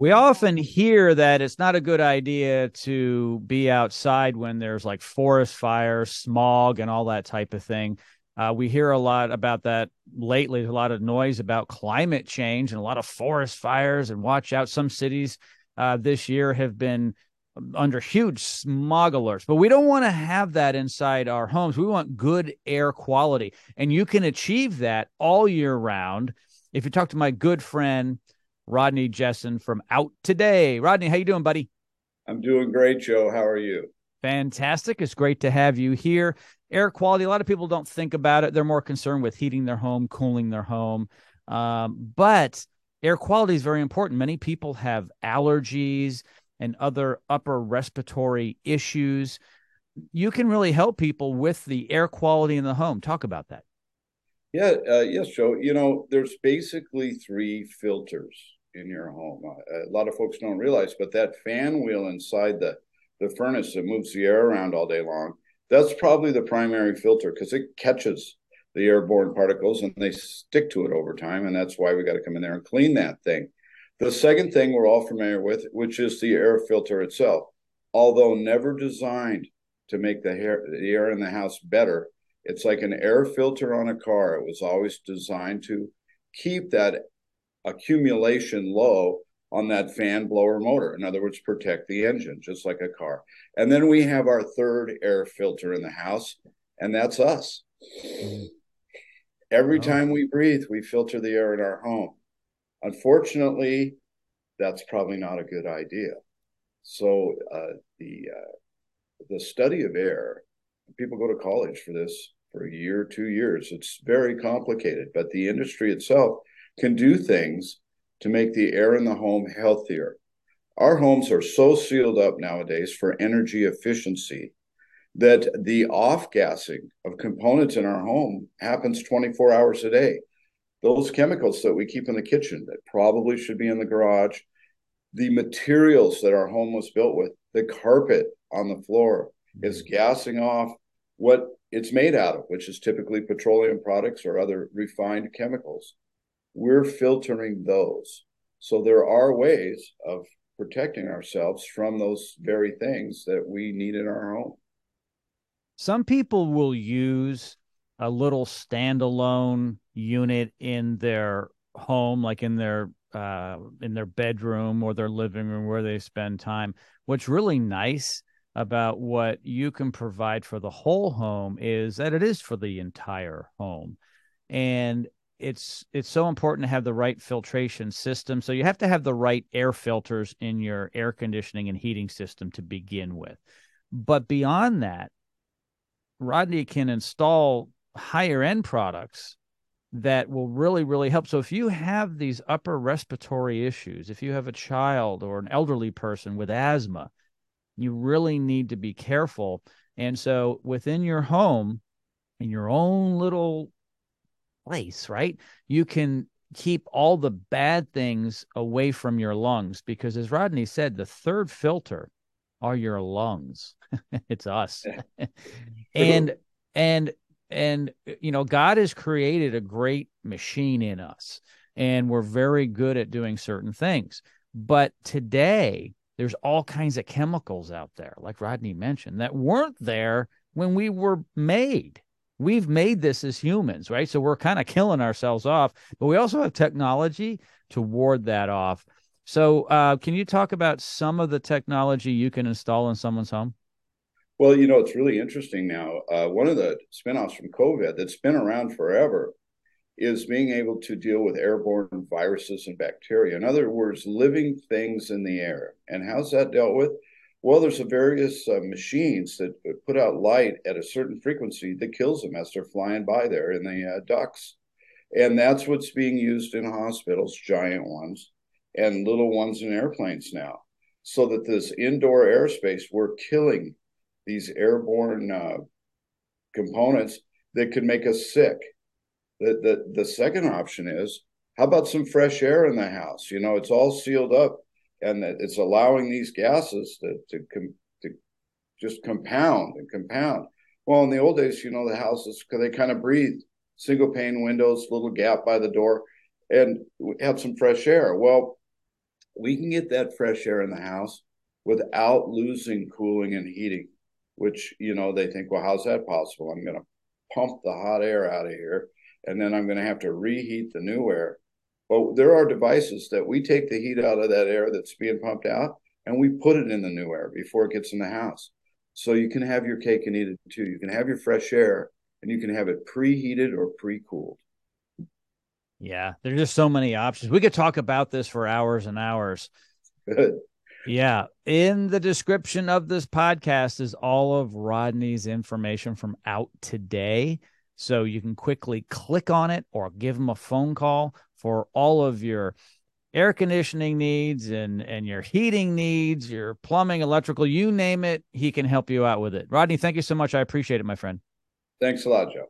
We often hear that it's not a good idea to be outside when there's like forest fires, smog, and all that type of thing. Uh, we hear a lot about that lately. a lot of noise about climate change and a lot of forest fires. And watch out, some cities uh, this year have been under huge smog alerts. But we don't want to have that inside our homes. We want good air quality, and you can achieve that all year round if you talk to my good friend Rodney Jessen from Out Today. Rodney, how you doing, buddy? I'm doing great, Joe. How are you? Fantastic. It's great to have you here. Air quality, a lot of people don't think about it. They're more concerned with heating their home, cooling their home. Um, but air quality is very important. Many people have allergies and other upper respiratory issues. You can really help people with the air quality in the home. Talk about that. Yeah, uh, yes, Joe. You know, there's basically three filters in your home. Uh, a lot of folks don't realize, but that fan wheel inside the the furnace that moves the air around all day long, that's probably the primary filter because it catches the airborne particles and they stick to it over time, and that's why we got to come in there and clean that thing. The second thing we're all familiar with, which is the air filter itself, although never designed to make the air, the air in the house better, it's like an air filter on a car. It was always designed to keep that accumulation low on that fan blower motor. In other words, protect the engine, just like a car. And then we have our third air filter in the house, and that's us. Every oh. time we breathe, we filter the air in our home. Unfortunately, that's probably not a good idea. So uh, the uh, the study of air, people go to college for this for a year, two years. It's very complicated, but the industry itself can do things to make the air in the home healthier. Our homes are so sealed up nowadays for energy efficiency that the off gassing of components in our home happens 24 hours a day. Those chemicals that we keep in the kitchen that probably should be in the garage, the materials that our home was built with, the carpet on the floor is mm-hmm. gassing off what it's made out of, which is typically petroleum products or other refined chemicals. We're filtering those. So there are ways of protecting ourselves from those very things that we need in our home. Some people will use a little standalone unit in their home, like in their uh, in their bedroom or their living room where they spend time. What's really nice about what you can provide for the whole home is that it is for the entire home. And it's it's so important to have the right filtration system. So you have to have the right air filters in your air conditioning and heating system to begin with. But beyond that, Rodney can install higher end products that will really really help. So if you have these upper respiratory issues, if you have a child or an elderly person with asthma, you really need to be careful. And so within your home, in your own little place, right? You can keep all the bad things away from your lungs because as Rodney said, the third filter are your lungs. it's us. and and and you know, God has created a great machine in us and we're very good at doing certain things. But today, there's all kinds of chemicals out there, like Rodney mentioned, that weren't there when we were made we've made this as humans, right? So we're kind of killing ourselves off, but we also have technology to ward that off. So, uh, can you talk about some of the technology you can install in someone's home? Well, you know, it's really interesting now. Uh, one of the spinoffs from COVID that's been around forever is being able to deal with airborne viruses and bacteria. In other words, living things in the air. And how's that dealt with? Well, there's a various uh, machines that put out light at a certain frequency that kills them as they're flying by there in the uh, ducts. And that's what's being used in hospitals, giant ones, and little ones in airplanes now. So that this indoor airspace, we're killing these airborne uh, components that could make us sick. The, the, the second option is how about some fresh air in the house? You know, it's all sealed up and it's allowing these gases to to, to just compound and compound. Well, in the old days, you know, the houses they kind of breathed, single pane windows, little gap by the door, and had some fresh air. Well, we can get that fresh air in the house without losing cooling and heating, which, you know, they think, well, how's that possible? I'm going to pump the hot air out of here and then I'm going to have to reheat the new air. But there are devices that we take the heat out of that air that's being pumped out and we put it in the new air before it gets in the house. So you can have your cake and eat it too. You can have your fresh air and you can have it preheated or pre-cooled. Yeah, there's just so many options. We could talk about this for hours and hours. Good. Yeah. In the description of this podcast is all of Rodney's information from out today. So you can quickly click on it or give him a phone call for all of your air conditioning needs and and your heating needs, your plumbing, electrical, you name it, he can help you out with it. Rodney, thank you so much. I appreciate it, my friend. Thanks a lot, Joe.